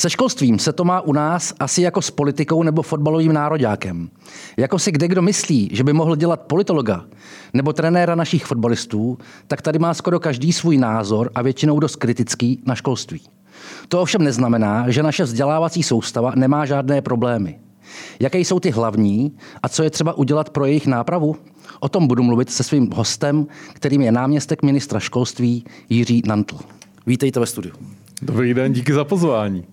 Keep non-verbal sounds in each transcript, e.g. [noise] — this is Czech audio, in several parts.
Se školstvím se to má u nás asi jako s politikou nebo fotbalovým nároďákem. Jako si kde kdo myslí, že by mohl dělat politologa nebo trenéra našich fotbalistů, tak tady má skoro každý svůj názor a většinou dost kritický na školství. To ovšem neznamená, že naše vzdělávací soustava nemá žádné problémy. Jaké jsou ty hlavní a co je třeba udělat pro jejich nápravu? O tom budu mluvit se svým hostem, kterým je náměstek ministra školství Jiří Nantl. Vítejte ve studiu. Dobrý den, díky za pozvání.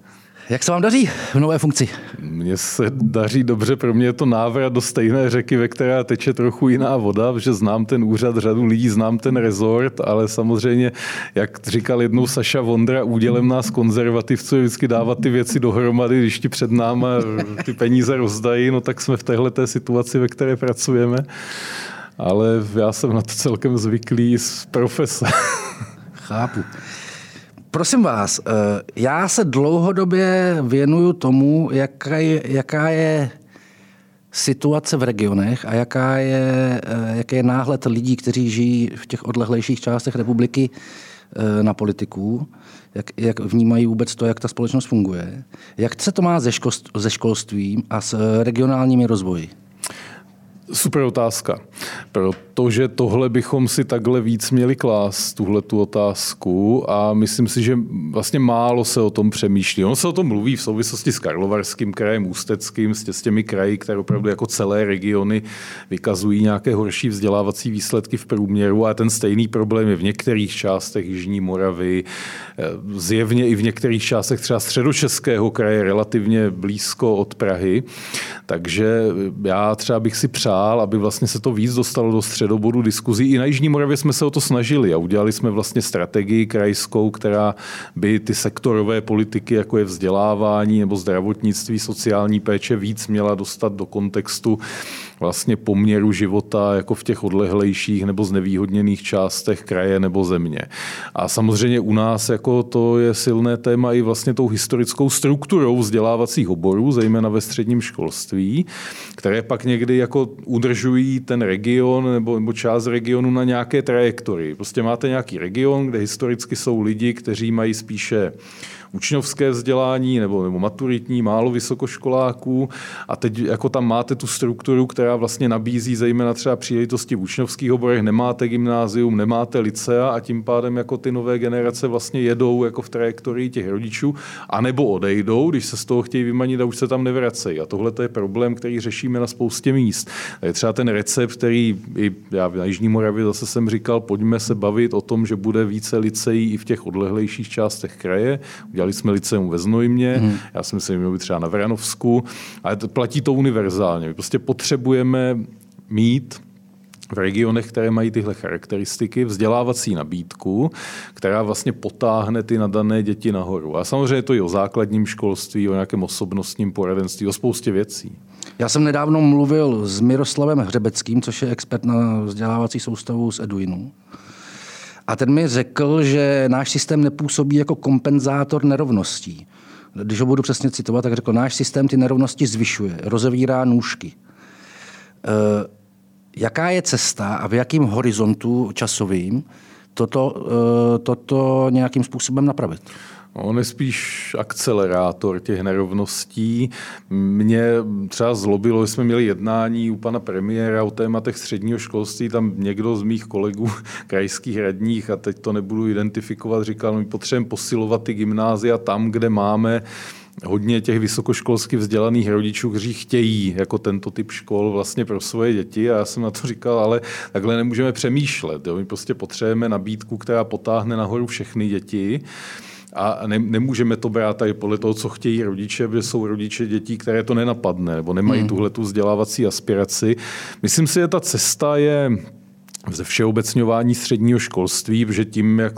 Jak se vám daří v nové funkci? Mně se daří dobře, pro mě je to návrat do stejné řeky, ve které teče trochu jiná voda, že znám ten úřad, řadu lidí, znám ten rezort, ale samozřejmě, jak říkal jednou Saša Vondra, údělem nás konzervativců je vždycky dávat ty věci dohromady, když ti před náma ty peníze rozdají, no tak jsme v téhle situaci, ve které pracujeme. Ale já jsem na to celkem zvyklý z profese. Chápu. Prosím vás, eh, já se dlouhodobě věnuju tomu, jaká je, jaká je situace v regionech a jaká je, eh, jaký je náhled lidí, kteří žijí v těch odlehlejších částech republiky eh, na politiků, jak, jak vnímají vůbec to, jak ta společnost funguje. Jak se to má se školstvím a s regionálními rozvoji? Super otázka. Protože tohle bychom si takhle víc měli klást, tuhle tu otázku a myslím si, že vlastně málo se o tom přemýšlí. On se o tom mluví v souvislosti s Karlovarským krajem, Ústeckým, s těmi kraji, které opravdu jako celé regiony vykazují nějaké horší vzdělávací výsledky v průměru a ten stejný problém je v některých částech Jižní Moravy, eh, zjevně i v některých částech třeba středočeského kraje relativně blízko od Prahy. Takže já třeba bych si přál, dál, aby vlastně se to víc dostalo do středobodu diskuzí. I na Jižní Moravě jsme se o to snažili a udělali jsme vlastně strategii krajskou, která by ty sektorové politiky, jako je vzdělávání nebo zdravotnictví, sociální péče, víc měla dostat do kontextu vlastně poměru života jako v těch odlehlejších nebo znevýhodněných částech kraje nebo země. A samozřejmě u nás jako to je silné téma i vlastně tou historickou strukturou vzdělávacích oborů, zejména ve středním školství, které pak někdy jako udržují ten region nebo, nebo část regionu na nějaké trajektorii. Prostě máte nějaký region, kde historicky jsou lidi, kteří mají spíše učňovské vzdělání nebo, nebo maturitní, málo vysokoškoláků a teď jako tam máte tu strukturu, která vlastně nabízí zejména třeba příležitosti v učňovských oborech, nemáte gymnázium, nemáte licea a tím pádem jako ty nové generace vlastně jedou jako v trajektorii těch rodičů, anebo odejdou, když se z toho chtějí vymanit a už se tam nevracejí. A tohle je problém, který řešíme na spoustě míst. Je třeba ten recept, který i já na Jižní Moravě zase jsem říkal, pojďme se bavit o tom, že bude více liceí i v těch odlehlejších částech kraje. Udělali jsme liceum ve Znojmě, hmm. já si myslím, že měl být třeba na Vranovsku, ale to platí to univerzálně. My prostě potřebujeme mít v regionech, které mají tyhle charakteristiky, vzdělávací nabídku, která vlastně potáhne ty nadané děti nahoru. A samozřejmě je to i o základním školství, o nějakém osobnostním poradenství, o spoustě věcí. Já jsem nedávno mluvil s Miroslavem Hřebeckým, což je expert na vzdělávací soustavu z Eduinu. A ten mi řekl, že náš systém nepůsobí jako kompenzátor nerovností. Když ho budu přesně citovat, tak řekl, náš systém ty nerovnosti zvyšuje, rozevírá nůžky. E, jaká je cesta a v jakém horizontu časovým toto, e, toto nějakým způsobem napravit? On je spíš akcelerátor těch nerovností. Mě třeba zlobilo, že jsme měli jednání u pana premiéra o tématech středního školství, tam někdo z mých kolegů [laughs] krajských radních, a teď to nebudu identifikovat, říkal, my potřebujeme posilovat ty gymnázia tam, kde máme hodně těch vysokoškolsky vzdělaných rodičů, kteří chtějí jako tento typ škol vlastně pro svoje děti a já jsem na to říkal, ale takhle nemůžeme přemýšlet. Jo? My prostě potřebujeme nabídku, která potáhne nahoru všechny děti a ne, nemůžeme to brát tady podle toho, co chtějí rodiče, protože jsou rodiče dětí, které to nenapadne, nebo nemají hmm. tuhle tu vzdělávací aspiraci. Myslím si, že ta cesta je ze všeobecňování středního školství, protože tím, jak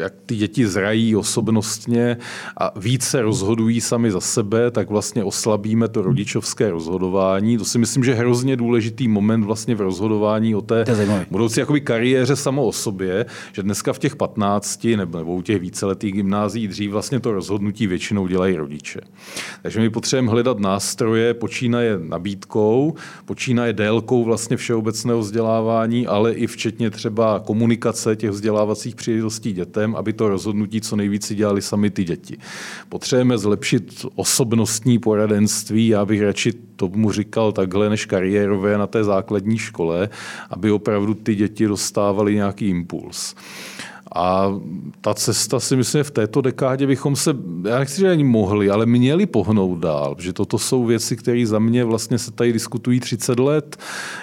jak ty děti zrají osobnostně a více rozhodují sami za sebe, tak vlastně oslabíme to rodičovské rozhodování. To si myslím, že je hrozně důležitý moment vlastně v rozhodování o té budoucí jakoby kariéře samo o sobě, že dneska v těch 15 nebo, nebo u těch víceletých gymnázií dřív vlastně to rozhodnutí většinou dělají rodiče. Takže my potřebujeme hledat nástroje, počínaje nabídkou, počínaje délkou vlastně všeobecného vzdělávání, ale i včetně třeba komunikace těch vzdělávacích příležitostí dětem, systém, aby to rozhodnutí co nejvíce dělali sami ty děti. Potřebujeme zlepšit osobnostní poradenství, já bych radši tomu říkal takhle, než kariérové na té základní škole, aby opravdu ty děti dostávaly nějaký impuls. A ta cesta si myslím, v této dekádě bychom se, já nechci, že ani mohli, ale měli pohnout dál, že toto jsou věci, které za mě vlastně se tady diskutují 30 let.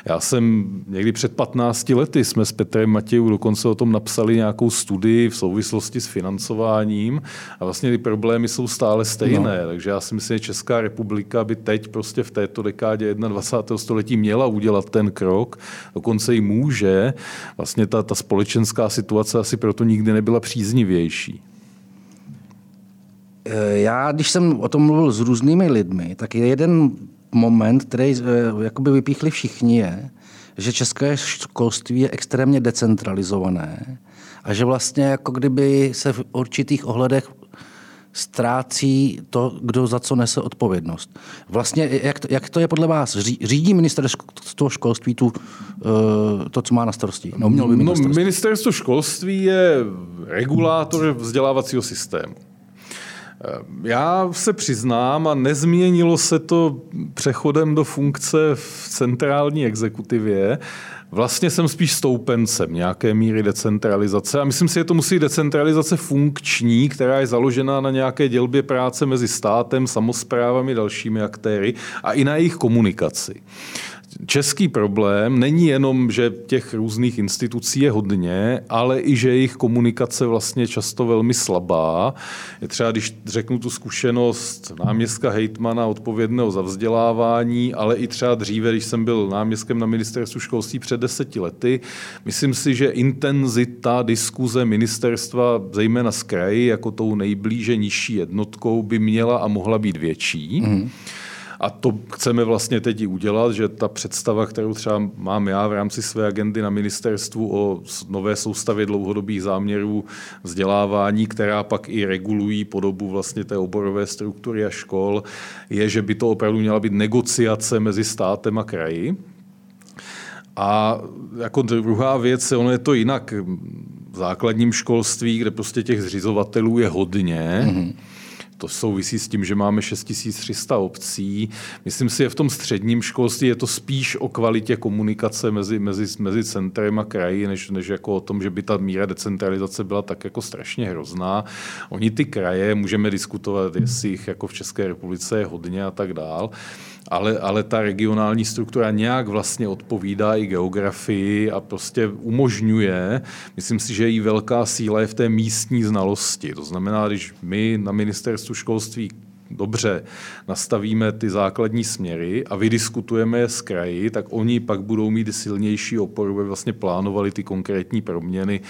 Já jsem někdy před 15 lety jsme s Petrem Matějou dokonce o tom napsali nějakou studii v souvislosti s financováním a vlastně ty problémy jsou stále stejné. No. Takže já si myslím, že Česká republika by teď prostě v této dekádě 21. století měla udělat ten krok, dokonce i může. Vlastně ta, ta společenská situace asi pro proto nikdy nebyla příznivější. Eh, já, když jsem o tom mluvil s různými lidmi, tak je jeden moment, který eh, jakoby vypíchli všichni, je, že české školství je extrémně decentralizované a že vlastně jako kdyby se v určitých ohledech ztrácí to, kdo za co nese odpovědnost. Vlastně, jak to, jak to je podle vás? Řídí ministerstvo školství tu, eh, to, co má na starosti? No, mělo by ministerstvo. No, ministerstvo školství je regulátor vzdělávacího systému. Eh, já se přiznám, a nezměnilo se to přechodem do funkce v centrální exekutivě, Vlastně jsem spíš stoupencem nějaké míry decentralizace a myslím si, že to musí decentralizace funkční, která je založená na nějaké dělbě práce mezi státem, samozprávami, dalšími aktéry a i na jejich komunikaci český problém není jenom, že těch různých institucí je hodně, ale i, že jejich komunikace vlastně často velmi slabá. Je třeba, když řeknu tu zkušenost náměstka hejtmana odpovědného za vzdělávání, ale i třeba dříve, když jsem byl náměstkem na ministerstvu školství před deseti lety, myslím si, že intenzita diskuze ministerstva, zejména z kraji, jako tou nejblíže nižší jednotkou, by měla a mohla být větší. Mm-hmm. A to chceme vlastně teď i udělat, že ta představa, kterou třeba mám já v rámci své agendy na ministerstvu o nové soustavě dlouhodobých záměrů vzdělávání, která pak i regulují podobu vlastně té oborové struktury a škol, je, že by to opravdu měla být negociace mezi státem a kraji. A jako druhá věc, ono je to jinak v základním školství, kde prostě těch zřizovatelů je hodně. Mm-hmm to souvisí s tím, že máme 6300 obcí. Myslím si, že v tom středním školství je to spíš o kvalitě komunikace mezi, mezi, mezi centrem a kraji, než, než jako o tom, že by ta míra decentralizace byla tak jako strašně hrozná. Oni ty kraje, můžeme diskutovat, jestli jich jako v České republice je hodně a tak dál, ale, ale ta regionální struktura nějak vlastně odpovídá i geografii a prostě umožňuje, myslím si, že její velká síla je v té místní znalosti. To znamená, když my na ministerstvu školství dobře nastavíme ty základní směry a vydiskutujeme je s kraji, tak oni pak budou mít silnější oporu, aby vlastně plánovali ty konkrétní proměny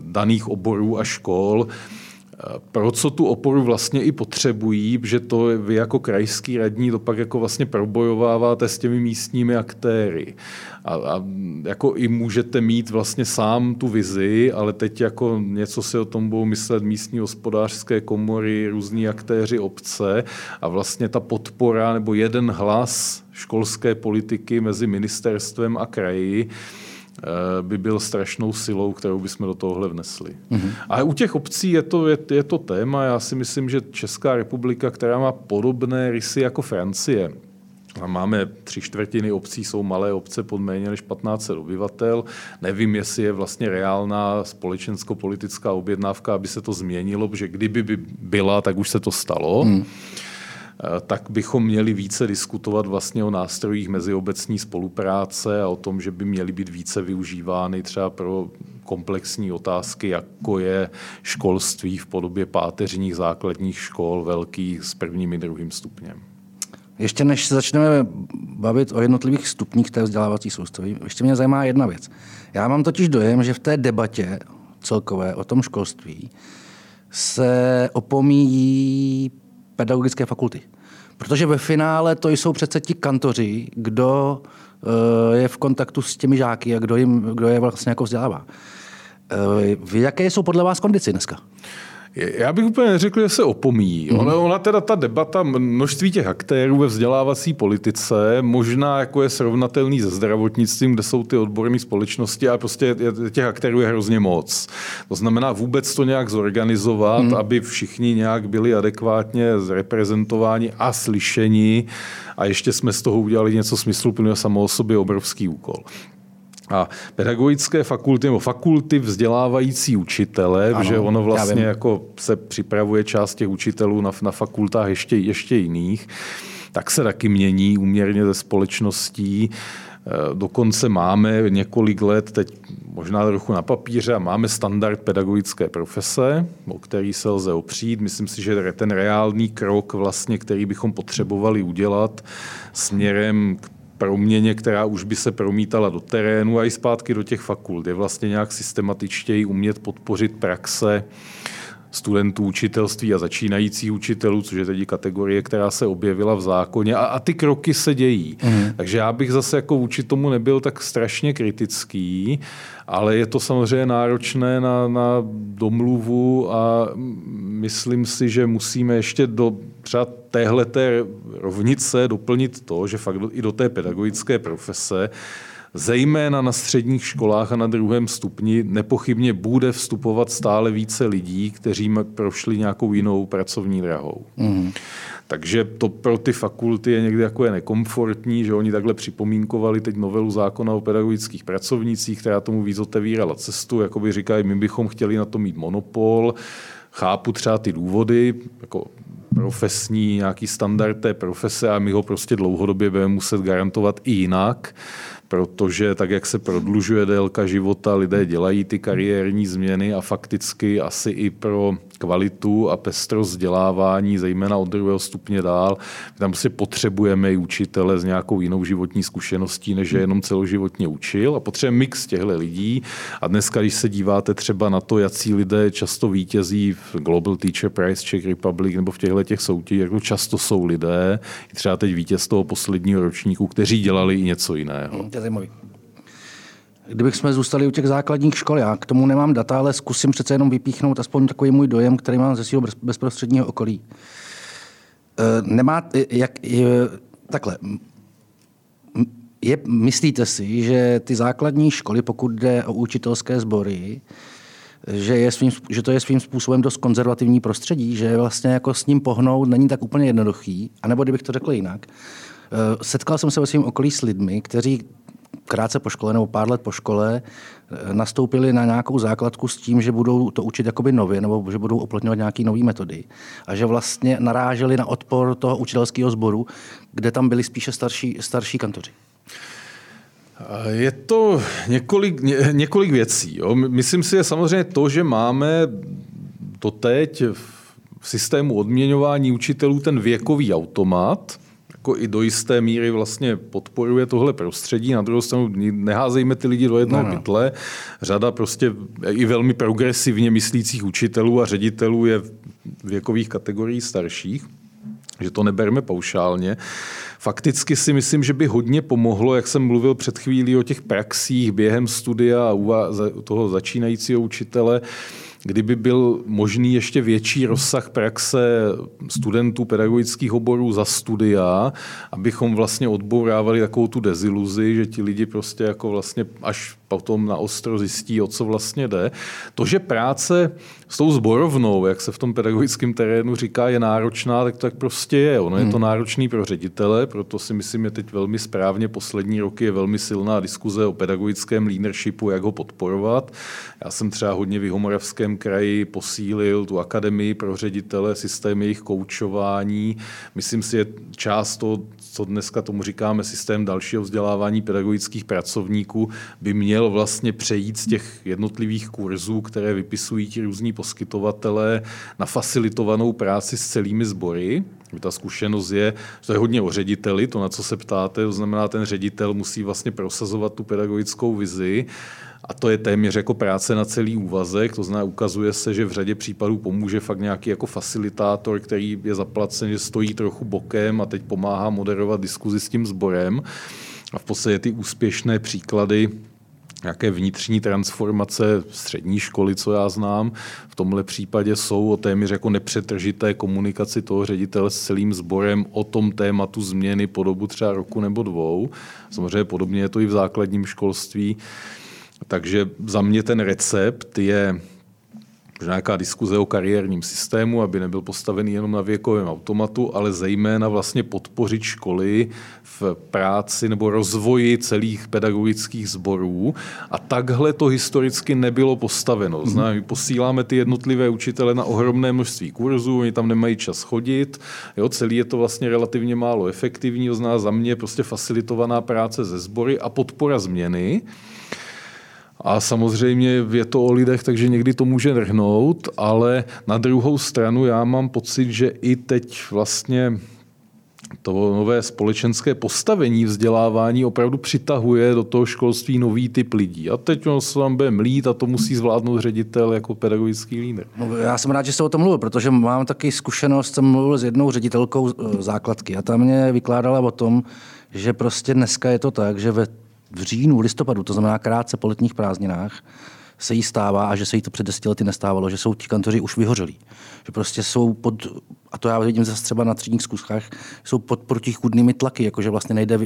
daných oborů a škol pro co tu oporu vlastně i potřebují, že to vy jako krajský radní to pak jako vlastně probojováváte s těmi místními aktéry. A, a jako i můžete mít vlastně sám tu vizi, ale teď jako něco si o tom budou myslet místní hospodářské komory, různí aktéři obce a vlastně ta podpora nebo jeden hlas školské politiky mezi ministerstvem a kraji by byl strašnou silou, kterou bychom do tohohle vnesli. Mm-hmm. A u těch obcí je to, je, je to téma. Já si myslím, že Česká republika, která má podobné rysy jako Francie, a máme tři čtvrtiny obcí, jsou malé obce pod méně než 15 obyvatel. Nevím, jestli je vlastně reálná společensko-politická objednávka, aby se to změnilo, protože kdyby by byla, tak už se to stalo. Mm. Eh, tak bychom měli více diskutovat vlastně o nástrojích meziobecní spolupráce a o tom, že by měly být více využívány třeba pro komplexní otázky, jako je školství v podobě páteřních základních škol velkých s prvním i druhým stupněm. Ještě než se začneme bavit o jednotlivých stupních té vzdělávací soustavy, ještě mě zajímá jedna věc. Já mám totiž dojem, že v té debatě celkové o tom školství se opomíjí pedagogické fakulty. Protože ve finále to jsou přece ti kantoři, kdo eh, je v kontaktu s těmi žáky a kdo, jim, kdo je vlastně jako vzdělává. Eh, v jaké jsou podle vás kondici dneska? Já bych úplně neřekl, že se opomíjí. Mm. Ona, ona teda ta debata, množství těch aktérů ve vzdělávací politice, možná jako je srovnatelný se zdravotnictvím, kde jsou ty odborné společnosti, a prostě těch aktérů je hrozně moc. To znamená vůbec to nějak zorganizovat, mm. aby všichni nějak byli adekvátně zreprezentováni a slyšeni a ještě jsme z toho udělali něco smysluplného samo o sobě obrovský úkol. A pedagogické fakulty nebo fakulty vzdělávající učitele, ano, že ono vlastně jako se připravuje část těch učitelů na, na fakultách ještě, ještě jiných, tak se taky mění úměrně ze společností. E, dokonce máme několik let, teď možná trochu na papíře, a máme standard pedagogické profese, o který se lze opřít. Myslím si, že ten reálný krok, vlastně, který bychom potřebovali udělat směrem k proměně, která už by se promítala do terénu a i zpátky do těch fakult. Je vlastně nějak systematičtěji umět podpořit praxe studentů učitelství a začínajících učitelů, což je tedy kategorie, která se objevila v zákoně a, a ty kroky se dějí. Mm. Takže já bych zase jako vůči tomu nebyl tak strašně kritický, ale je to samozřejmě náročné na, na domluvu a myslím si, že musíme ještě do třeba téhle rovnice doplnit to, že fakt i do té pedagogické profese zejména na středních školách a na druhém stupni nepochybně bude vstupovat stále více lidí, kteří prošli nějakou jinou pracovní drahou. Mm. Takže to pro ty fakulty je někdy jako je nekomfortní, že oni takhle připomínkovali teď novelu zákona o pedagogických pracovnicích, která tomu víc otevírala cestu, jako by říkají, my bychom chtěli na to mít monopol, chápu třeba ty důvody, jako profesní, nějaký standard té profese a my ho prostě dlouhodobě budeme muset garantovat i jinak protože tak, jak se prodlužuje délka života, lidé dělají ty kariérní změny a fakticky asi i pro kvalitu a pestrost vzdělávání, zejména od druhého stupně dál. Tam si potřebujeme i učitele s nějakou jinou životní zkušeností, než je jenom celoživotně učil a potřebujeme mix těchto lidí. A dneska, když se díváte třeba na to, jaký lidé často vítězí v Global Teacher Prize Czech Republic nebo v těchto těch soutěžích, jak to často jsou lidé, i třeba teď vítěz toho posledního ročníku, kteří dělali i něco jiného. To je zajímavý. Kdybych jsme zůstali u těch základních škol, já k tomu nemám data, ale zkusím přece jenom vypíchnout aspoň takový můj dojem, který mám ze svého bezprostředního okolí. E, nemá, jak, je, takhle, je, myslíte si, že ty základní školy, pokud jde o učitelské sbory, že, je svým, že to je svým způsobem dost konzervativní prostředí, že vlastně jako s ním pohnout není tak úplně jednoduchý, anebo kdybych to řekl jinak. E, setkal jsem se ve svém okolí s lidmi, kteří krátce po škole nebo pár let po škole eh, nastoupili na nějakou základku s tím, že budou to učit jakoby nově nebo že budou uplatňovat nějaké nové metody. A že vlastně naráželi na odpor toho učitelského sboru, kde tam byli spíše starší, starší kantoři. Je to několik, ně, několik věcí. Jo. Myslím si, je samozřejmě to, že máme doteď v systému odměňování učitelů ten věkový automat, jako i do jisté míry vlastně podporuje tohle prostředí. Na druhou stranu neházejme ty lidi do jednoho no, no. pytle. Řada prostě i velmi progresivně myslících učitelů a ředitelů je v věkových kategorií starších že to neberme paušálně. Fakticky si myslím, že by hodně pomohlo, jak jsem mluvil před chvílí o těch praxích během studia a toho začínajícího učitele, kdyby byl možný ještě větší rozsah praxe studentů pedagogických oborů za studia, abychom vlastně odbourávali takovou tu deziluzi, že ti lidi prostě jako vlastně až potom na ostro zjistí, o co vlastně jde. To, že práce s tou zborovnou, jak se v tom pedagogickém terénu říká, je náročná, tak to tak prostě je. Ono hmm. je to hmm. náročný pro ředitele, proto si myslím, že teď velmi správně poslední roky je velmi silná diskuze o pedagogickém leadershipu, jak ho podporovat. Já jsem třeba hodně v Jihomoravském kraji posílil tu akademii pro ředitele, systém jejich koučování. Myslím si, že část toho, co dneska tomu říkáme systém dalšího vzdělávání pedagogických pracovníků, by měl vlastně přejít z těch jednotlivých kurzů, které vypisují ti různí poskytovatelé, na facilitovanou práci s celými sbory. Ta zkušenost je, že to je hodně o řediteli, to, na co se ptáte, to znamená, ten ředitel musí vlastně prosazovat tu pedagogickou vizi a to je téměř jako práce na celý úvazek, to znamená, ukazuje se, že v řadě případů pomůže fakt nějaký jako facilitátor, který je zaplacen, že stojí trochu bokem a teď pomáhá moderovat diskuzi s tím sborem. A v podstatě ty úspěšné příklady nějaké vnitřní transformace střední školy, co já znám. V tomhle případě jsou o téměř jako nepřetržité komunikaci toho ředitele s celým sborem o tom tématu změny po dobu třeba roku nebo dvou. Samozřejmě podobně je to i v základním školství. Takže za mě ten recept je možná nějaká diskuze o kariérním systému, aby nebyl postavený jenom na věkovém automatu, ale zejména vlastně podpořit školy v práci nebo rozvoji celých pedagogických sborů. A takhle to historicky nebylo postaveno. Mhm. Znamená, my posíláme ty jednotlivé učitele na ohromné množství kurzů, oni tam nemají čas chodit, jo, celý je to vlastně relativně málo efektivní, to znamená za mě prostě facilitovaná práce ze sbory a podpora změny. A samozřejmě je to o lidech, takže někdy to může rhnout, ale na druhou stranu já mám pocit, že i teď vlastně to nové společenské postavení vzdělávání opravdu přitahuje do toho školství nový typ lidí. A teď on se tam bude mlít a to musí zvládnout ředitel jako pedagogický lídr. No, já jsem rád, že jste o tom mluvil, protože mám taky zkušenost, jsem mluvil s jednou ředitelkou e, základky a ta mě vykládala o tom, že prostě dneska je to tak, že ve v říjnu, listopadu, to znamená krátce po letních prázdninách, se jí stává, a že se jí to před deseti lety nestávalo, že jsou ti kantoři už vyhořelí. Že prostě jsou pod, a to já vidím zase třeba na třídních zkuskách, jsou pod protichudnými tlaky, jakože vlastně nejde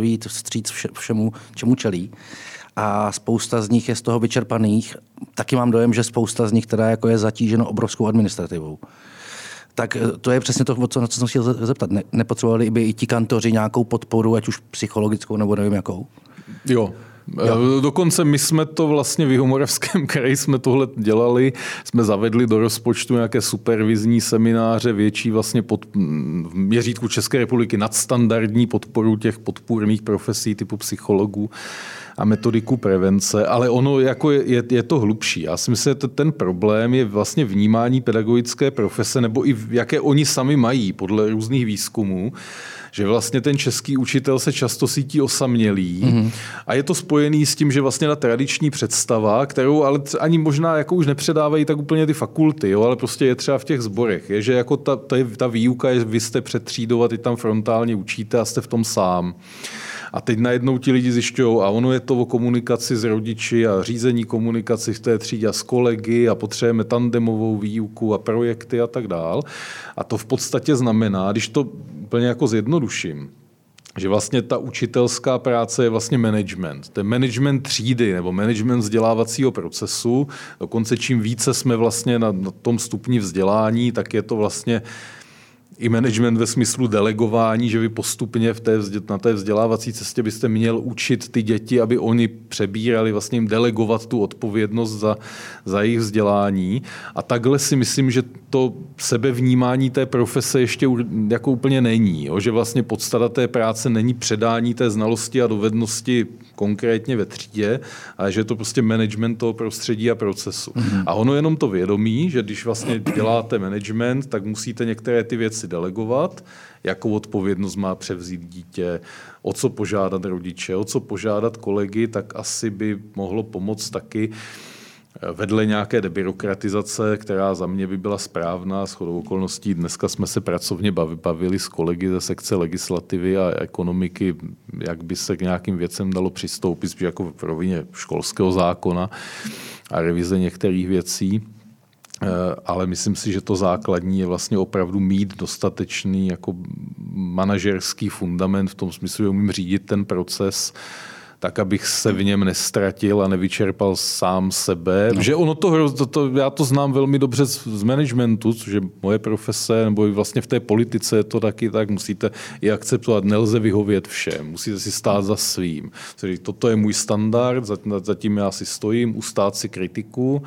vyjít vstříc vše, všemu, čemu čelí. A spousta z nich je z toho vyčerpaných. Taky mám dojem, že spousta z nich teda jako je zatíženo obrovskou administrativou tak eh, to je přesně to, na co jsem chtěl zeptat. Ne, nepotřebovali by i ti kantoři nějakou podporu, ať už psychologickou nebo nevím jakou? Jo, Jo. Eh, dokonce my jsme to vlastně v Jihomoravském [laughs] kraji jsme tohle dělali, jsme zavedli do rozpočtu nějaké supervizní semináře, větší vlastně pod, v měřítku České republiky nadstandardní podporu těch podpůrných profesí typu psychologů a metodiku prevence, ale ono jako je, je, je to hlubší. Já si myslím, že ten problém je vlastně vnímání pedagogické profese, nebo i jaké oni sami mají podle různých výzkumů, že vlastně ten český učitel se často cítí osamělý mm-hmm. a je to spojený s tím, že vlastně ta tradiční představa, kterou ale ani možná jako už nepředávají tak úplně ty fakulty, jo, ale prostě je třeba v těch zborech, je, že jako ta, ta, ta výuka je, vy jste před třídou a tam frontálně učíte a jste v tom sám. A teď najednou ti lidi zjišťují, a ono je to o komunikaci s rodiči a řízení komunikaci v té třídě a s kolegy a potřebujeme tandemovou výuku a projekty a tak dál. A to v podstatě znamená, když to úplně jako zjednoduším, že vlastně ta učitelská práce je vlastně management. To je management třídy nebo management vzdělávacího procesu. Dokonce čím více jsme vlastně na, na tom stupni vzdělání, tak je to vlastně i management ve smyslu delegování, že vy postupně v té, na té vzdělávací cestě byste měl učit ty děti, aby oni přebírali, vlastně jim delegovat tu odpovědnost za, za jejich vzdělání. A takhle si myslím, že to sebevnímání té profese ještě jako úplně není. Jo? Že vlastně podstata té práce není předání té znalosti a dovednosti konkrétně ve třídě, ale že je to prostě management toho prostředí a procesu. Mm-hmm. A ono jenom to vědomí, že když vlastně děláte management, tak musíte některé ty věci delegovat, jakou odpovědnost má převzít dítě, o co požádat rodiče, o co požádat kolegy, tak asi by mohlo pomoct taky vedle nějaké debirokratizace, která za mě by byla správná, s chodou okolností dneska jsme se pracovně bavili s kolegy ze sekce legislativy a ekonomiky, jak by se k nějakým věcem dalo přistoupit, jako v rovině školského zákona a revize některých věcí. Eh, ale myslím si, že to základní je vlastně opravdu mít dostatečný jako manažerský fundament v tom smyslu, že umím řídit ten proces, tak abych se v něm nestratil a nevyčerpal sám sebe. No. Že ono to, to, to, já to znám velmi dobře z, z managementu, což je moje profese, nebo i vlastně v té politice je to taky tak, musíte i akceptovat, nelze vyhovět všem, musíte si stát za svým. Tedy toto je můj standard, zatím já si stojím, ustát si kritiku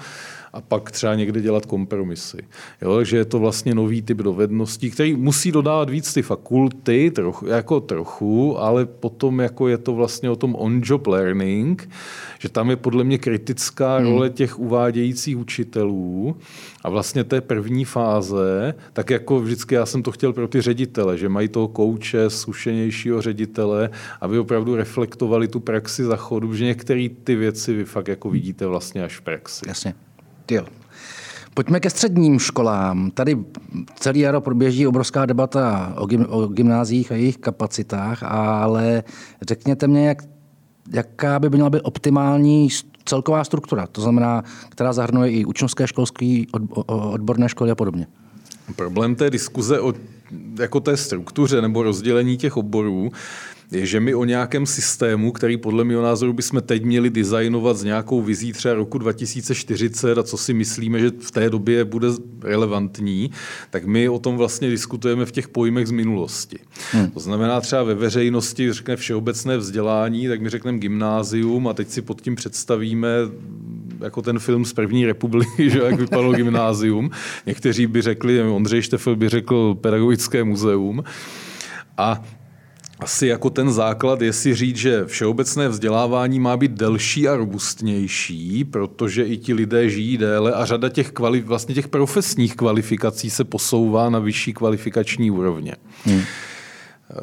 a pak třeba někde dělat kompromisy. Jo, takže je to vlastně nový typ dovedností, který musí dodávat víc ty fakulty, trochu, jako trochu, ale potom jako je to vlastně o tom on-job learning, že tam je podle mě kritická hmm. role těch uvádějících učitelů a vlastně té první fáze, tak jako vždycky já jsem to chtěl pro ty ředitele, že mají toho kouče, zkušenějšího ředitele, aby opravdu reflektovali tu praxi za chodu, že některé ty věci vy fakt jako vidíte vlastně až v praxi. Jasně. Jo. Pojďme ke středním školám. Tady celý jaro proběží obrovská debata o, gym, o gymnázích a jejich kapacitách, ale řekněte mě, jak jaká by měla být optimální celková struktura, to znamená, která zahrnuje i učňovské školství, odborné školy a podobně. Problém té diskuze o jako té struktuře nebo rozdělení těch oborů je, že my o nějakém systému, který podle mého názoru bychom teď měli designovat s nějakou vizí třeba roku 2040 a co si myslíme, že v té době bude relevantní, tak my o tom vlastně diskutujeme v těch pojmech z minulosti. Hmm. To znamená třeba ve veřejnosti řekne všeobecné vzdělání, tak my řekneme gymnázium a teď si pod tím představíme jako ten film z první republiky, [laughs] že jak vypadalo gymnázium. Někteří by řekli, Ondřej Štefel by řekl pedagogické muzeum. A asi jako ten základ je si říct, že všeobecné vzdělávání má být delší a robustnější, protože i ti lidé žijí déle a řada těch, kvali, vlastně těch profesních kvalifikací se posouvá na vyšší kvalifikační úrovně. Hmm.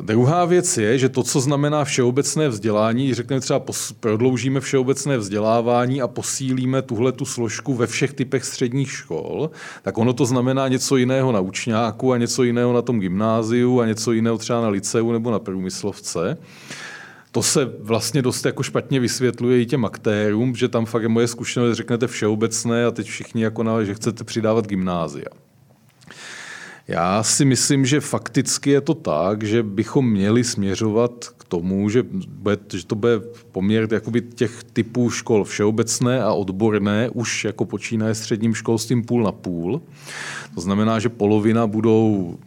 Druhá věc je, že to, co znamená všeobecné vzdělání, řekneme třeba prodloužíme všeobecné vzdělávání a posílíme tuhle tu složku ve všech typech středních škol, tak ono to znamená něco jiného na učňáku a něco jiného na tom gymnáziu a něco jiného třeba na liceu nebo na průmyslovce. To se vlastně dost jako špatně vysvětluje i těm aktérům, že tam fakt je moje zkušenost, řeknete všeobecné a teď všichni jako na, že chcete přidávat gymnázia. Já si myslím, že fakticky je to tak, že bychom měli směřovat k tomu, že, bude, že to bude poměr jakoby těch typů škol všeobecné a odborné, už jako počínaje středním školstvím půl na půl. To znamená, že polovina budou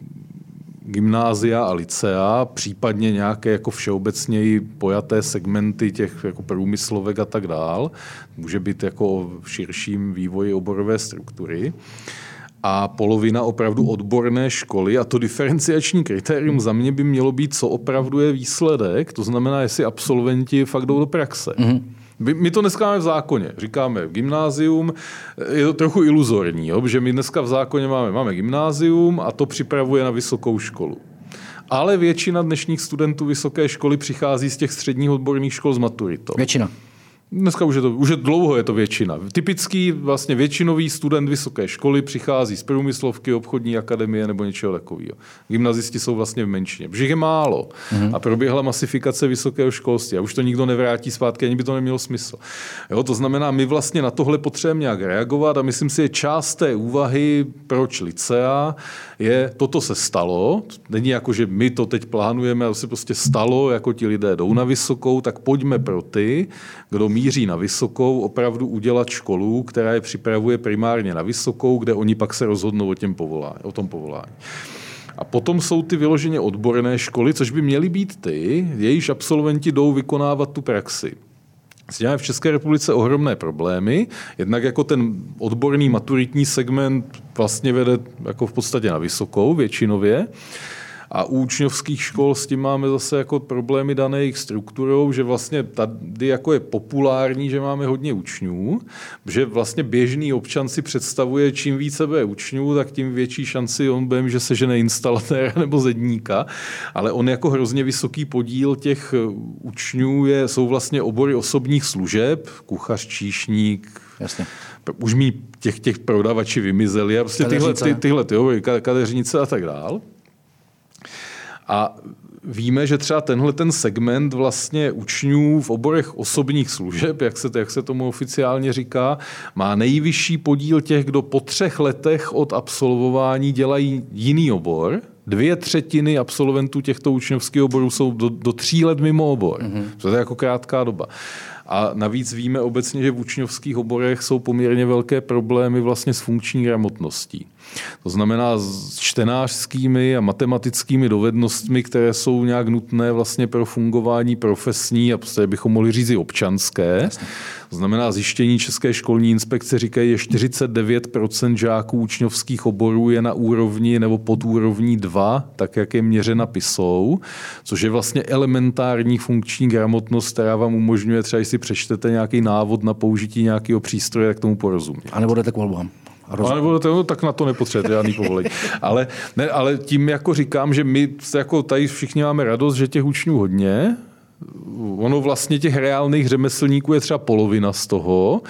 gymnázia a licea, případně nějaké jako všeobecněji pojaté segmenty těch jako průmyslovek a tak dál. Může být jako v širším vývoji oborové struktury a polovina opravdu odborné školy. A to diferenciační kritérium za mě by mělo být, co opravdu je výsledek, to znamená, jestli absolventi fakt jdou do praxe. Mm-hmm. My to dneska máme v zákoně. Říkáme gymnázium, je to trochu iluzorní, jo? že my dneska v zákoně máme, máme gymnázium a to připravuje na vysokou školu. Ale většina dnešních studentů vysoké školy přichází z těch středních odborných škol z maturitou. Většina. Dneska už je, to, už je dlouho je to většina. Typický vlastně většinový student vysoké školy přichází z průmyslovky, obchodní akademie nebo něčeho takového. Gymnazisti jsou vlastně v menšině, protože je málo. Mm-hmm. A proběhla masifikace vysokého školství a už to nikdo nevrátí zpátky, ani by to nemělo smysl. Jo, to znamená, my vlastně na tohle potřebujeme nějak reagovat a myslím si, že část té úvahy, proč licea, je, toto se stalo, není jako, že my to teď plánujeme, ale se prostě stalo, jako ti lidé jdou na vysokou, tak pojďme pro ty, kdo míří na vysokou, opravdu udělat školu, která je připravuje primárně na vysokou, kde oni pak se rozhodnou o, těm povolání, o tom povolání. A potom jsou ty vyloženě odborné školy, což by měly být ty, jejíž absolventi jdou vykonávat tu praxi. S v České republice ohromné problémy. Jednak jako ten odborný maturitní segment vlastně vede jako v podstatě na vysokou většinově. A u učňovských škol s tím máme zase jako problémy dané jejich strukturou, že vlastně tady jako je populární, že máme hodně učňů, že vlastně běžný občan si představuje, čím více bude učňů, tak tím větší šanci on bude, že se žene instalatéra [laughs] nebo zedníka, ale on jako hrozně vysoký podíl těch učňů je, jsou vlastně obory osobních služeb, kuchař, číšník, Jasně. Už mi těch, těch prodavači vymizeli a prostě tyhle, ty, tyhle ty, kadeřnice a tak dál. A víme, že třeba tenhle ten segment vlastně učňů v oborech osobních služeb, jak se, jak se tomu oficiálně říká, má nejvyšší podíl těch, kdo po třech letech od absolvování dělají jiný obor. Dvě třetiny absolventů těchto učňovských oborů jsou do, do tří let mimo obor. Mm-hmm. To je jako krátká doba. A navíc víme obecně, že v učňovských oborech jsou poměrně velké problémy vlastně s funkční gramotností. To znamená s čtenářskými a matematickými dovednostmi, které jsou nějak nutné vlastně pro fungování profesní a prostě bychom mohli říct i občanské. To znamená, zjištění České školní inspekce říkají, že 49% žáků učňovských oborů je na úrovni nebo pod úrovní 2, tak jak je měřena PISou, což je vlastně elementární funkční gramotnost, která vám umožňuje třeba, jestli přečtete nějaký návod na použití nějakého přístroje, tak tomu porozumět. A nebo jdete k volbám. Roz... Ale nebo to, tak na to nepotřebujete žádný [laughs] povolení. ale, ne, ale tím jako říkám, že my jako tady všichni máme radost, že těch učňů hodně, ono vlastně těch reálných řemeslníků je třeba polovina z toho,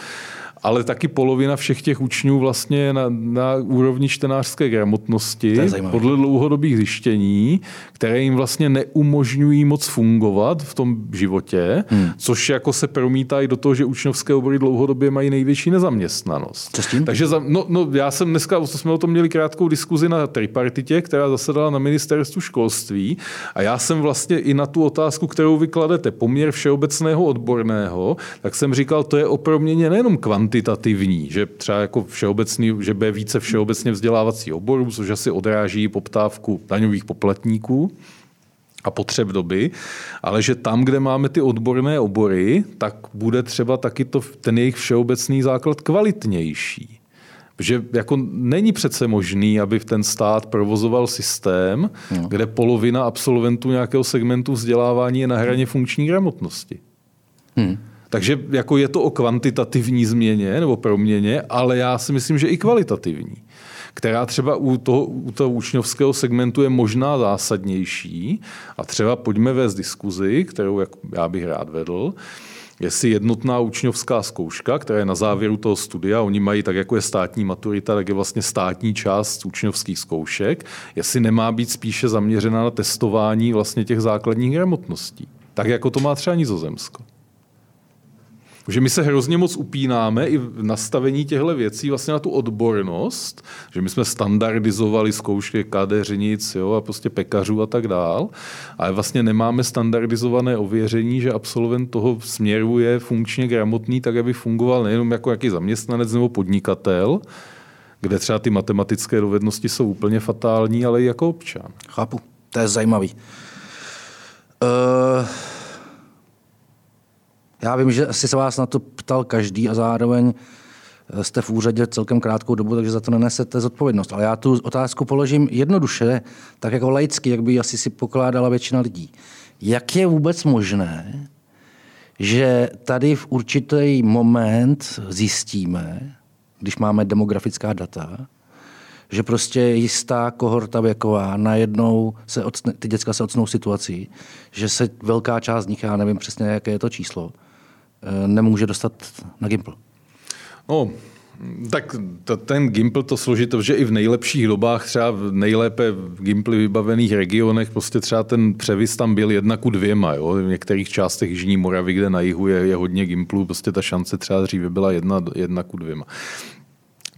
ale taky polovina všech těch učňů vlastně na, na úrovni čtenářské gramotnosti podle dlouhodobých zjištění, které jim vlastně neumožňují moc fungovat v tom životě, hmm. což jako se promítá i do toho, že učňovské obory dlouhodobě mají největší nezaměstnanost. Co s tím? Takže za, no, no, já jsem dneska, jsme o tom měli krátkou diskuzi na tripartitě, která zasedala na ministerstvu školství a já jsem vlastně i na tu otázku, kterou vykladete, poměr všeobecného odborného, tak jsem říkal, to je o proměně nejenom kvantitativní, že třeba jako všeobecný, že bude více všeobecně vzdělávací oborů, což asi odráží poptávku daňových poplatníků, a potřeb doby, ale že tam, kde máme ty odborné obory, tak bude třeba taky to, ten jejich všeobecný základ kvalitnější. Že jako není přece možný, aby ten stát provozoval systém, no. kde polovina absolventů nějakého segmentu vzdělávání je na hraně funkční gramotnosti. Hmm. Takže jako je to o kvantitativní změně nebo proměně, ale já si myslím, že i kvalitativní která třeba u toho, u toho učňovského segmentu je možná zásadnější. A třeba pojďme vést diskuzi, kterou já bych rád vedl, jestli jednotná učňovská zkouška, která je na závěru toho studia, oni mají tak, jako je státní maturita, tak je vlastně státní část učňovských zkoušek, jestli nemá být spíše zaměřena na testování vlastně těch základních gramotností. Tak jako to má třeba Nizozemsko. Že my se hrozně moc upínáme i v nastavení těchto věcí vlastně na tu odbornost, že my jsme standardizovali zkoušky kadeřnic jo, a prostě pekařů a tak dál, ale vlastně nemáme standardizované ověření, že absolvent toho směru je funkčně gramotný, tak aby fungoval nejenom jako jaký zaměstnanec nebo podnikatel, kde třeba ty matematické dovednosti jsou úplně fatální, ale i jako občan. Chápu, to je zajímavý. Uh... Já vím, že asi se vás na to ptal každý a zároveň eh, jste v úřadě celkem krátkou dobu, takže za to nenesete zodpovědnost. Ale já tu otázku položím jednoduše, tak jako laicky, jak by asi si pokládala většina lidí. Jak je vůbec možné, že tady v určitý moment zjistíme, když máme demografická data, že prostě jistá kohorta věková najednou se ocne, ty děcka se ocnou v situaci, že se velká část z nich, já nevím přesně, jaké je to číslo, nemůže dostat na Gimple? No, tak to, ten Gimple to složito, že i v nejlepších dobách, třeba v nejlépe v Gimply vybavených regionech, prostě třeba ten převis tam byl jedna ku dvěma. Jo? V některých částech Jižní Moravy, kde na jihu je, je hodně Gimplů, prostě ta šance třeba dříve byla jedna, jedna ku dvěma.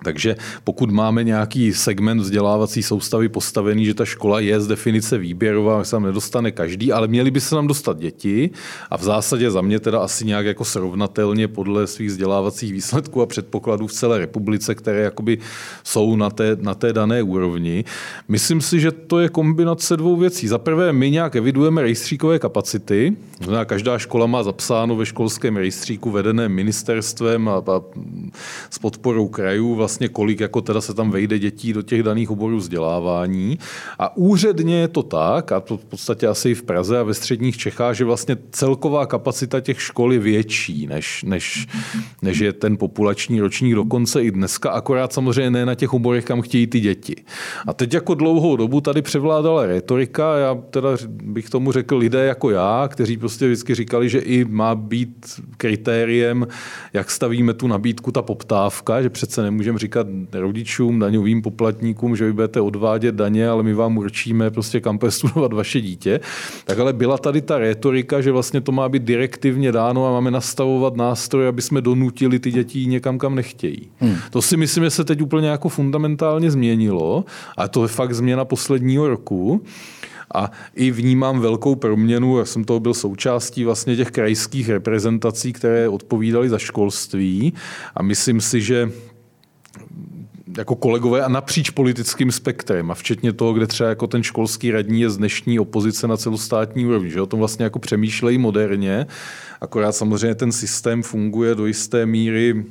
Takže pokud máme nějaký segment vzdělávací soustavy postavený, že ta škola je z definice výběrová, se tam nedostane každý, ale měli by se nám dostat děti a v zásadě za mě teda asi nějak jako srovnatelně podle svých vzdělávacích výsledků a předpokladů v celé republice, které jakoby jsou na té, na té dané úrovni. Myslím si, že to je kombinace dvou věcí. Za prvé, my nějak evidujeme rejstříkové kapacity, znamená, každá škola má zapsáno ve školském rejstříku vedeném ministerstvem a, a s podporou krajů vlastně kolik jako teda se tam vejde dětí do těch daných oborů vzdělávání. A úředně je to tak, a to v podstatě asi i v Praze a ve středních Čechách, že vlastně celková kapacita těch škol je větší, než, než, než je ten populační ročník dokonce i dneska, akorát samozřejmě ne na těch oborech, kam chtějí ty děti. A teď jako dlouhou dobu tady převládala retorika, já teda bych tomu řekl lidé jako já, kteří prostě vždycky říkali, že i má být kritériem, jak stavíme tu nabídku, ta poptávka, že přece nemůžeme můžeme říkat rodičům, daňovým poplatníkům, že vy budete odvádět daně, ale my vám určíme prostě kam studovat vaše dítě. Tak ale byla tady ta retorika, že vlastně to má být direktivně dáno a máme nastavovat nástroje, aby jsme donutili ty děti někam, kam nechtějí. Hmm. To si myslím, že se teď úplně jako fundamentálně změnilo a to je fakt změna posledního roku. A i vnímám velkou proměnu, já jsem toho byl součástí vlastně těch krajských reprezentací, které odpovídaly za školství a myslím si, že jako kolegové a napříč politickým spektrem a včetně toho, kde třeba jako ten školský radní je z dnešní opozice na celostátní úrovni, že o tom vlastně jako přemýšlejí moderně, akorát samozřejmě ten systém funguje do jisté míry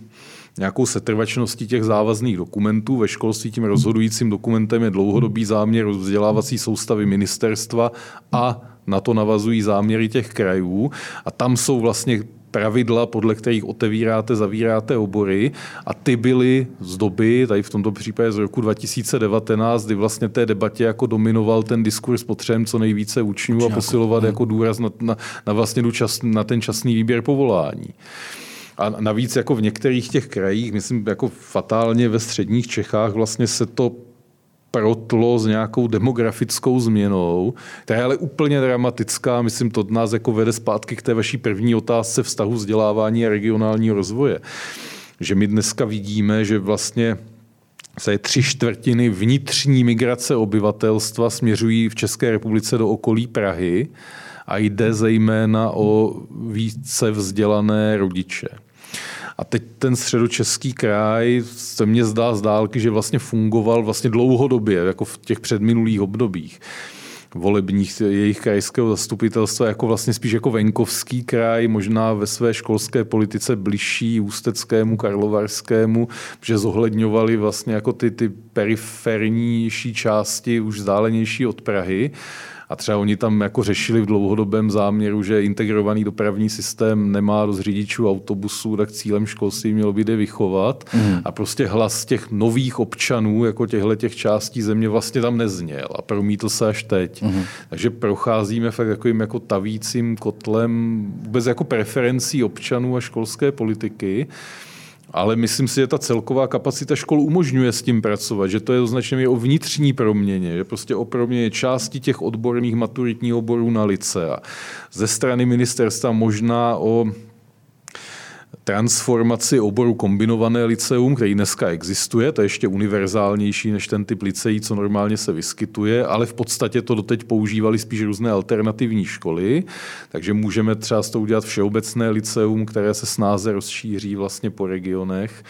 nějakou setrvačností těch závazných dokumentů. Ve školství tím rozhodujícím dokumentem je dlouhodobý záměr vzdělávací soustavy ministerstva a na to navazují záměry těch krajů. A tam jsou vlastně pravidla, podle kterých otevíráte, zavíráte obory. A ty byly z doby, tady v tomto případě z roku 2019, kdy vlastně té debatě jako dominoval ten diskurs potřebem co nejvíce učňů a posilovat jako důraz na, na, na vlastně čas, na ten časný výběr povolání. A navíc jako v některých těch krajích, myslím jako fatálně ve středních Čechách, vlastně se to protlo s nějakou demografickou změnou, která je ale úplně dramatická. Myslím, to nás jako vede zpátky k té vaší první otázce vztahu vzdělávání a regionálního rozvoje. Že my dneska vidíme, že vlastně se tři čtvrtiny vnitřní migrace obyvatelstva směřují v České republice do okolí Prahy a jde zejména o více vzdělané rodiče. A teď ten středočeský kraj se mně zdá z dálky, že vlastně fungoval vlastně dlouhodobě, jako v těch předminulých obdobích volebních jejich krajského zastupitelstva jako vlastně spíš jako venkovský kraj, možná ve své školské politice bližší ústeckému, karlovarskému, že zohledňovali vlastně jako ty, ty perifernější části už vzdálenější od Prahy. A třeba oni tam jako řešili v dlouhodobém záměru, že integrovaný dopravní systém nemá dost řidičů autobusů, tak cílem školství mělo být je vychovat. Mm. A prostě hlas těch nových občanů, jako těchto těch částí země, vlastně tam nezněl a promítl se až teď. Mm. Takže procházíme fakt takovým jako tavícím kotlem vůbec jako preferencí občanů a školské politiky ale myslím si, že ta celková kapacita škol umožňuje s tím pracovat, že to je označené o vnitřní proměně, že prostě o proměně části těch odborných maturitních oborů na lice. A ze strany ministerstva možná o transformaci oboru kombinované liceum, který dneska existuje, to je ještě univerzálnější než ten typ liceí, co normálně se vyskytuje, ale v podstatě to doteď používali spíš různé alternativní školy, takže můžeme třeba s to udělat všeobecné liceum, které se snáze rozšíří vlastně po regionech.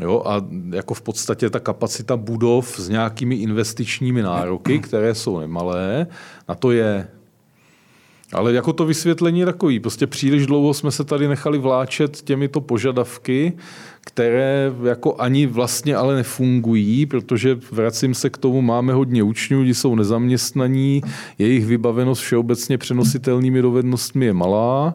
Jo, a jako v podstatě ta kapacita budov s nějakými investičními nároky, které jsou nemalé, na to je. Ale jako to vysvětlení takový, prostě příliš dlouho jsme se tady nechali vláčet těmito požadavky, které jako ani vlastně ale nefungují, protože vracím se k tomu, máme hodně učňů, kteří jsou nezaměstnaní, jejich vybavenost všeobecně přenositelnými dovednostmi je malá,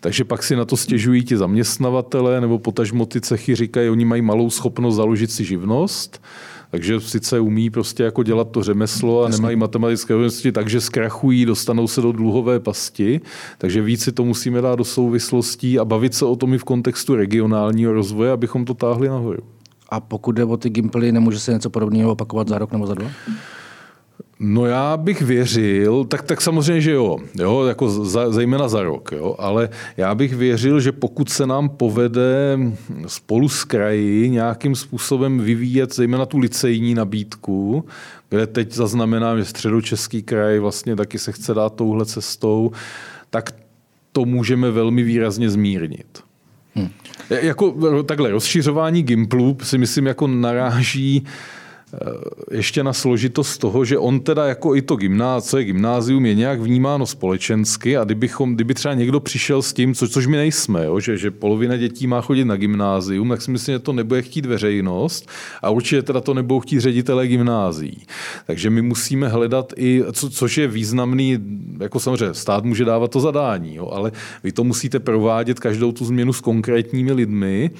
takže pak si na to stěžují ti zaměstnavatele nebo potažmo ty cechy říkají, oni mají malou schopnost založit si živnost, takže sice umí prostě jako dělat to řemeslo a Jasně. nemají matematické dovednosti, takže zkrachují, dostanou se do dluhové pasti. Takže víc si to musíme dát do souvislostí a bavit se o tom i v kontextu regionálního rozvoje, abychom to táhli nahoru. A pokud jde o ty gimply, nemůže se něco podobného opakovat za rok nebo za dva? No já bych věřil, tak, tak samozřejmě, že jo, jo jako za, zejména za rok, jo, ale já bych věřil, že pokud se nám povede spolu s kraji nějakým způsobem vyvíjet zejména tu licejní nabídku, kde teď zaznamenám, že středočeský kraj vlastně taky se chce dát touhle cestou, tak to můžeme velmi výrazně zmírnit. Hmm. Jako takhle, rozšiřování Gimplu si myslím jako naráží Eh, ještě na složitost toho, že on teda jako i to gymnáz, co je gymnázium, je nějak vnímáno společensky a kdybychom, kdyby třeba někdo přišel s tím, co, což my nejsme, jo, že, že polovina dětí má chodit na gymnázium, tak si myslím, že to nebude chtít veřejnost a určitě teda to nebudou chtít ředitelé gymnázií. Takže my musíme hledat i, co, což je významný, jako samozřejmě stát může dávat to zadání, jo, ale vy to musíte provádět každou tu změnu s konkrétními lidmi.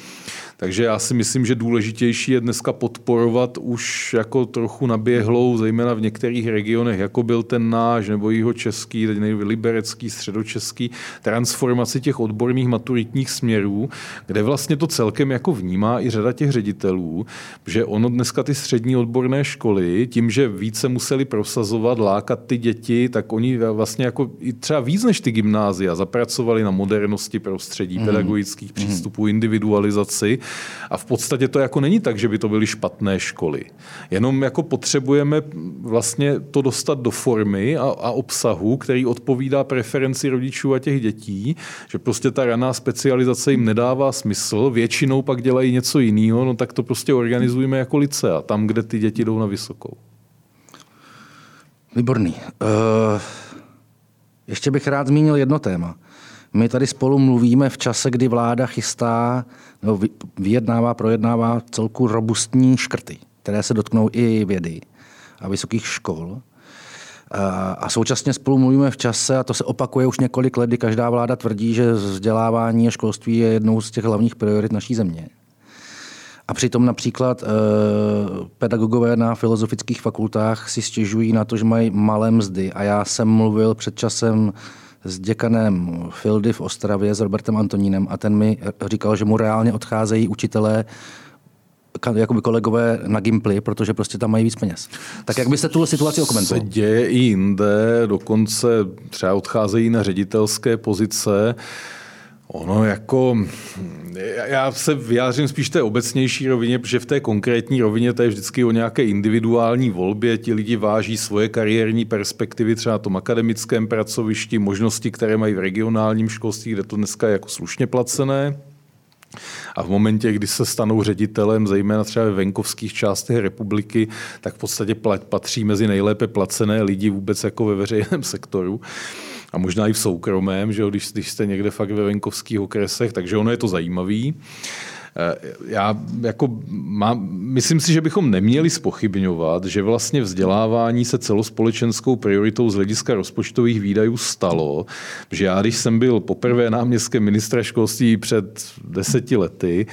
Takže já si myslím, že důležitější je dneska podporovat už jako trochu naběhlou, zejména v některých regionech, jako byl ten náš, nebo jeho český, teď liberecký, středočeský, transformaci těch odborných maturitních směrů, kde vlastně to celkem jako vnímá i řada těch ředitelů, že ono dneska ty střední odborné školy, tím, že více museli prosazovat, lákat ty děti, tak oni vlastně jako i třeba víc než ty gymnázia zapracovali na modernosti prostředí, mm. pedagogických mm. přístupů, individualizaci a v podstatě to jako není tak, že by to byly špatné školy. Jenom jako potřebujeme vlastně to dostat do formy a, a obsahu, který odpovídá preferenci rodičů a těch dětí, že prostě ta raná specializace jim nedává smysl, většinou pak dělají něco jiného, no tak to prostě organizujeme jako lice a tam, kde ty děti jdou na vysokou. Výborný. Uh, ještě bych rád zmínil jedno téma. My tady spolu mluvíme v čase, kdy vláda chystá, nebo vyjednává, projednává celku robustní škrty, které se dotknou i vědy a vysokých škol. A současně spolu mluvíme v čase, a to se opakuje už několik let, kdy každá vláda tvrdí, že vzdělávání a školství je jednou z těch hlavních priorit naší země. A přitom například eh, pedagogové na filozofických fakultách si stěžují na to, že mají malé mzdy. A já jsem mluvil před časem s děkanem Fildy v Ostravě, s Robertem Antonínem a ten mi říkal, že mu reálně odcházejí učitelé jakoby kolegové na Gimply, protože prostě tam mají víc peněz. Tak jak byste tuhle situaci okomentoval? Se děje i jinde, dokonce třeba odcházejí na ředitelské pozice. Ono jako, já se vyjádřím spíš té obecnější rovině, protože v té konkrétní rovině to je vždycky o nějaké individuální volbě. Ti lidi váží svoje kariérní perspektivy třeba na tom akademickém pracovišti, možnosti, které mají v regionálním školství, kde to dneska je jako slušně placené. A v momentě, kdy se stanou ředitelem, zejména třeba ve venkovských částech republiky, tak v podstatě patří mezi nejlépe placené lidi vůbec jako ve veřejném sektoru a možná i v soukromém, že jo, když, když jste někde fakt ve venkovských okresech, takže ono je to zajímavý. Eh, já jako mám, myslím si, že bychom neměli spochybňovat, že vlastně vzdělávání se celospolečenskou prioritou z hlediska rozpočtových výdajů stalo, že já, když jsem byl poprvé náměstkem ministra školství před deseti lety,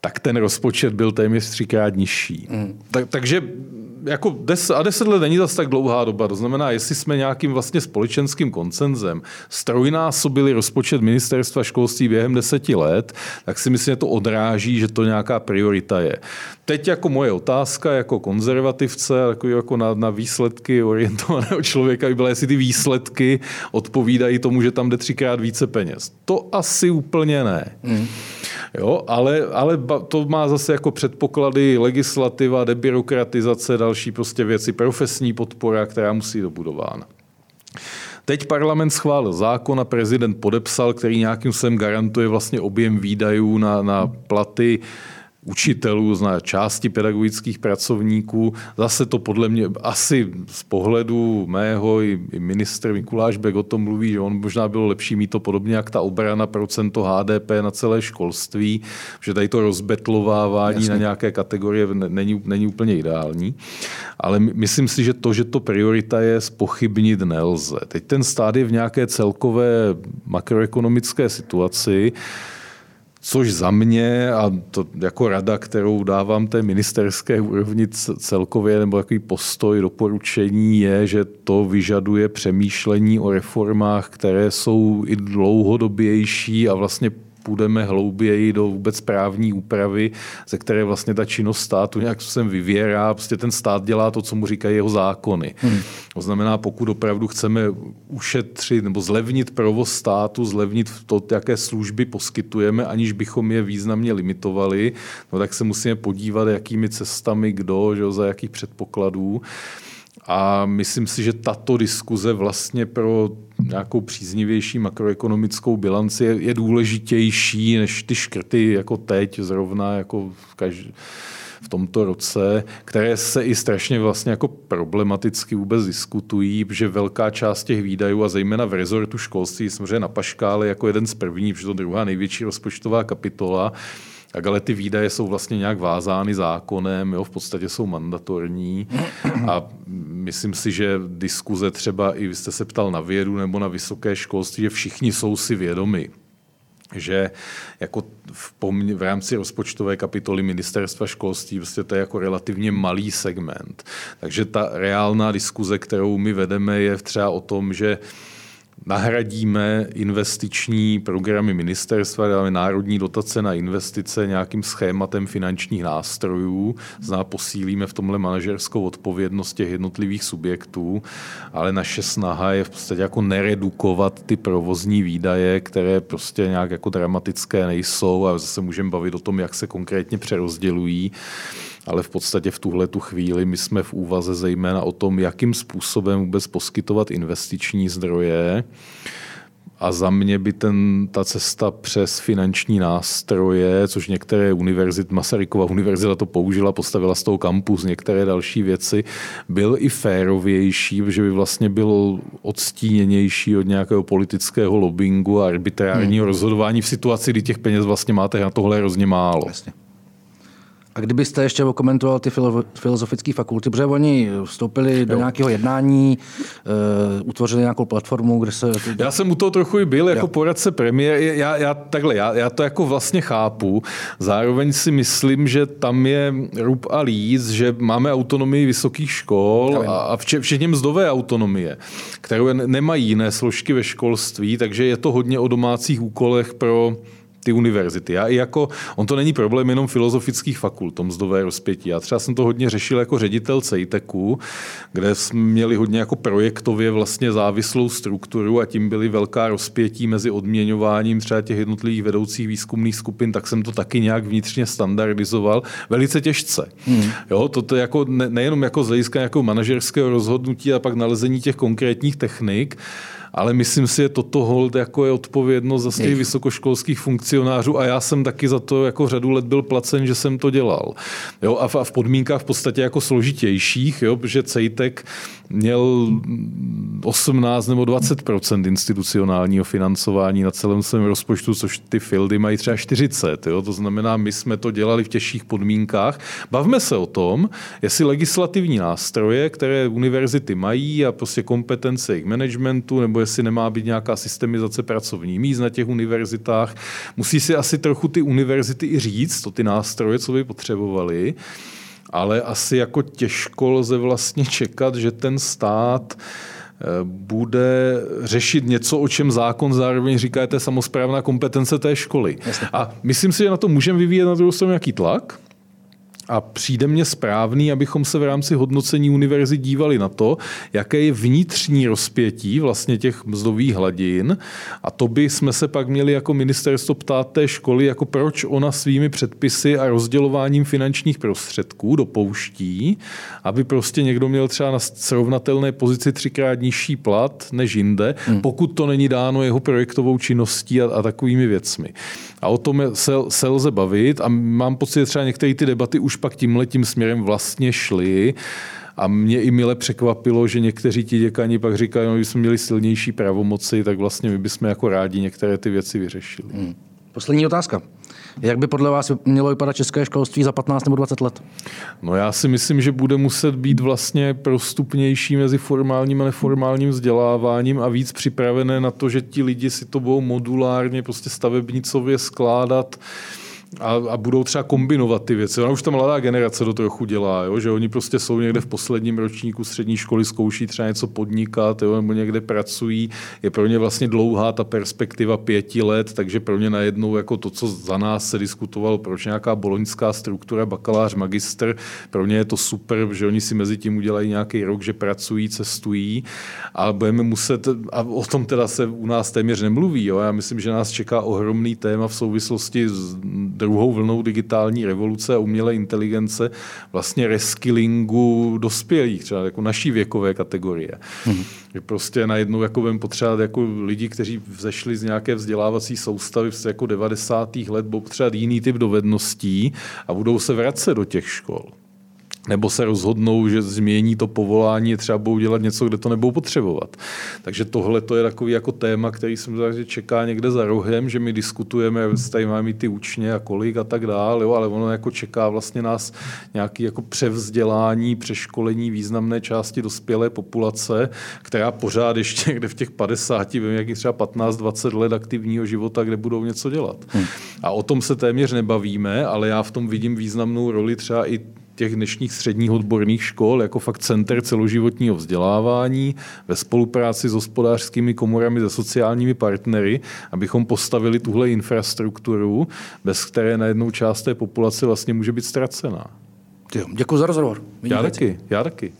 tak ten rozpočet byl téměř třikrát nižší. Mm. Tak, takže jako des, a deset let není zase tak dlouhá doba. To znamená, jestli jsme nějakým vlastně společenským koncenzem strojnásobili rozpočet ministerstva školství během deseti let, tak si myslím, že to odráží, že to nějaká priorita je. Teď jako moje otázka jako konzervativce, jako, jako na, na výsledky orientovaného [laughs] člověka by byla, jestli ty výsledky odpovídají tomu, že tam jde třikrát více peněz. To asi úplně ne. Mm. Jo, ale, ale to má zase jako předpoklady legislativa, debirokratizace, další prostě věci, profesní podpora, která musí dobudována. Teď parlament schválil zákon a prezident podepsal, který nějakým způsobem garantuje vlastně objem výdajů na, na platy učitelů, zná části pedagogických pracovníků. Zase to podle mě asi z pohledu mého i, i ministr Mikuláš Bek o tom mluví, že on možná bylo lepší mít to podobně jak ta obrana procento HDP na celé školství, že tady to rozbetlovávání Jasně. na nějaké kategorie není, není úplně ideální. Ale myslím si, že to, že to priorita je, spochybnit nelze. Teď ten stát je v nějaké celkové makroekonomické situaci, Což za mě, a to jako rada, kterou dávám té ministerské úrovni celkově, nebo takový postoj, doporučení je, že to vyžaduje přemýšlení o reformách, které jsou i dlouhodobější a vlastně půjdeme hlouběji do vůbec právní úpravy, ze které vlastně ta činnost státu nějak sem vyvěrá. Prostě ten stát dělá to, co mu říkají jeho zákony. Hmm. To znamená, pokud opravdu chceme ušetřit nebo zlevnit provoz státu, zlevnit to, jaké služby poskytujeme, aniž bychom je významně limitovali, no tak se musíme podívat, jakými cestami, kdo, že, za jakých předpokladů. A myslím si, že tato diskuze vlastně pro nějakou příznivější makroekonomickou bilanci je, je důležitější než ty škrty jako teď zrovna jako v, každý, v tomto roce, které se i strašně vlastně jako problematicky vůbec diskutují, že velká část těch výdajů a zejména v rezortu školství samozřejmě na paškále jako jeden z prvních, protože to druhá největší rozpočtová kapitola, tak ale ty výdaje jsou vlastně nějak vázány zákonem, jo, v podstatě jsou mandatorní a myslím si, že diskuze třeba, i vy jste se ptal na vědu nebo na vysoké školství, že všichni jsou si vědomi, že jako v, pomě- v rámci rozpočtové kapitoly ministerstva školství prostě to je jako relativně malý segment. Takže ta reálná diskuze, kterou my vedeme, je třeba o tom, že nahradíme investiční programy ministerstva, dáme národní dotace na investice nějakým schématem finančních nástrojů, zná posílíme v tomhle manažerskou odpovědnost těch jednotlivých subjektů, ale naše snaha je v podstatě jako neredukovat ty provozní výdaje, které prostě nějak jako dramatické nejsou a zase můžeme bavit o tom, jak se konkrétně přerozdělují ale v podstatě v tuhle tu chvíli my jsme v úvaze zejména o tom, jakým způsobem vůbec poskytovat investiční zdroje. A za mě by ten, ta cesta přes finanční nástroje, což některé univerzity, Masarykova univerzita to použila, postavila z toho kampus, některé další věci, byl i férovější, že by vlastně byl odstíněnější od nějakého politického lobbingu a arbitrárního hmm. rozhodování v situaci, kdy těch peněz vlastně máte na tohle hrozně málo. Jasně. A kdybyste ještě komentoval ty filozofické fakulty, protože oni vstoupili do jo. nějakého jednání, uh, utvořili nějakou platformu, kde se... Já jsem u toho trochu i byl jako jo. poradce premiér. Já, já, takhle, já, já to jako vlastně chápu. Zároveň si myslím, že tam je rub a líz, že máme autonomii vysokých škol a, a včetně mzdové autonomie, kterou nemají jiné složky ve školství, takže je to hodně o domácích úkolech pro ty univerzity. Já i jako, on to není problém jenom filozofických fakult, tom mzdové rozpětí. Já třeba jsem to hodně řešil jako ředitel CEITECu, kde jsme měli hodně jako projektově vlastně závislou strukturu a tím byly velká rozpětí mezi odměňováním třeba těch jednotlivých vedoucích výzkumných skupin, tak jsem to taky nějak vnitřně standardizoval velice těžce. Hmm. Jo, toto jako ne, nejenom jako z hlediska jako manažerského rozhodnutí a pak nalezení těch konkrétních technik, ale myslím si, že toto hold jako je odpovědnost za těch vysokoškolských funkcionářů a já jsem taky za to jako řadu let byl placen, že jsem to dělal. Jo, a, v, a v podmínkách v podstatě jako složitějších, jo, protože CEJTEK měl 18 nebo 20% institucionálního financování na celém svém rozpočtu, což ty fieldy mají třeba 40. Jo? To znamená, my jsme to dělali v těžších podmínkách. Bavme se o tom, jestli legislativní nástroje, které univerzity mají a prostě kompetence jejich managementu, nebo jestli nemá být nějaká systemizace pracovní míst na těch univerzitách. Musí si asi trochu ty univerzity i říct, to ty nástroje, co by potřebovali ale asi jako těžko lze vlastně čekat, že ten stát eh, bude řešit něco, o čem zákon zároveň říká, je to samozprávná kompetence té školy. Jasně. A myslím si, že na to můžeme vyvíjet na druhou stranu nějaký tlak, a přijde mně správný, abychom se v rámci hodnocení univerzit dívali na to, jaké je vnitřní rozpětí vlastně těch mzdových hladin. A to by jsme se pak měli jako ministerstvo ptát té školy, jako proč ona svými předpisy a rozdělováním finančních prostředků dopouští, aby prostě někdo měl třeba na srovnatelné pozici třikrát nižší plat než jinde, hmm. pokud to není dáno jeho projektovou činností a, a takovými věcmi. A o tom se, se lze bavit a mám pocit, že třeba některé ty debaty už pak tímhle tím směrem vlastně šly. A mě i mile překvapilo, že někteří ti děkani pak říkají, no, jsme měli silnější pravomoci, tak vlastně my bychom jako rádi některé ty věci vyřešili. Hmm. Poslední otázka. Jak by podle vás mělo vypadat české školství za 15 nebo 20 let? No já si myslím, že bude muset být vlastně prostupnější mezi formálním a neformálním vzděláváním a víc připravené na to, že ti lidi si to budou modulárně prostě stavebnicově skládat a, a budou třeba kombinovat ty věci. Ona už ta mladá generace to trochu dělá, jo? že oni prostě jsou někde v posledním ročníku střední školy, zkouší třeba něco podnikat, jo? nebo někde pracují. Je pro ně vlastně dlouhá ta perspektiva pěti let, takže pro ně najednou jako to, co za nás se diskutovalo, proč nějaká boloňská struktura, bakalář, magister, pro ně je to super, že oni si mezi tím udělají nějaký rok, že pracují, cestují a budeme muset, a o tom teda se u nás téměř nemluví, jo? já myslím, že nás čeká ohromný téma v souvislosti s druhou vlnou digitální revoluce a umělé inteligence vlastně reskillingu dospělých, třeba jako naší věkové kategorie. Mm-hmm. Že prostě najednou jako budeme potřebovat jako lidi, kteří vzešli z nějaké vzdělávací soustavy z jako 90. let, budou potřebovat jiný typ dovedností a budou se vracet do těch škol nebo se rozhodnou, že změní to povolání, třeba budou dělat něco, kde to nebudou potřebovat. Takže tohle to je takový jako téma, který jsem že čeká někde za rohem, že my diskutujeme, tady máme ty učně a kolik a tak dále, jo, ale ono jako čeká vlastně nás nějaký jako převzdělání, přeškolení významné části dospělé populace, která pořád ještě někde v těch 50, vím, jak třeba 15-20 let aktivního života, kde budou něco dělat. Hmm. A o tom se téměř nebavíme, ale já v tom vidím významnou roli třeba i těch dnešních středních odborných škol jako fakt center celoživotního vzdělávání ve spolupráci s hospodářskými komorami, se sociálními partnery, abychom postavili tuhle infrastrukturu, bez které na jednou část té populace vlastně může být ztracená. Děkuji za rozhovor. Já taky, já taky.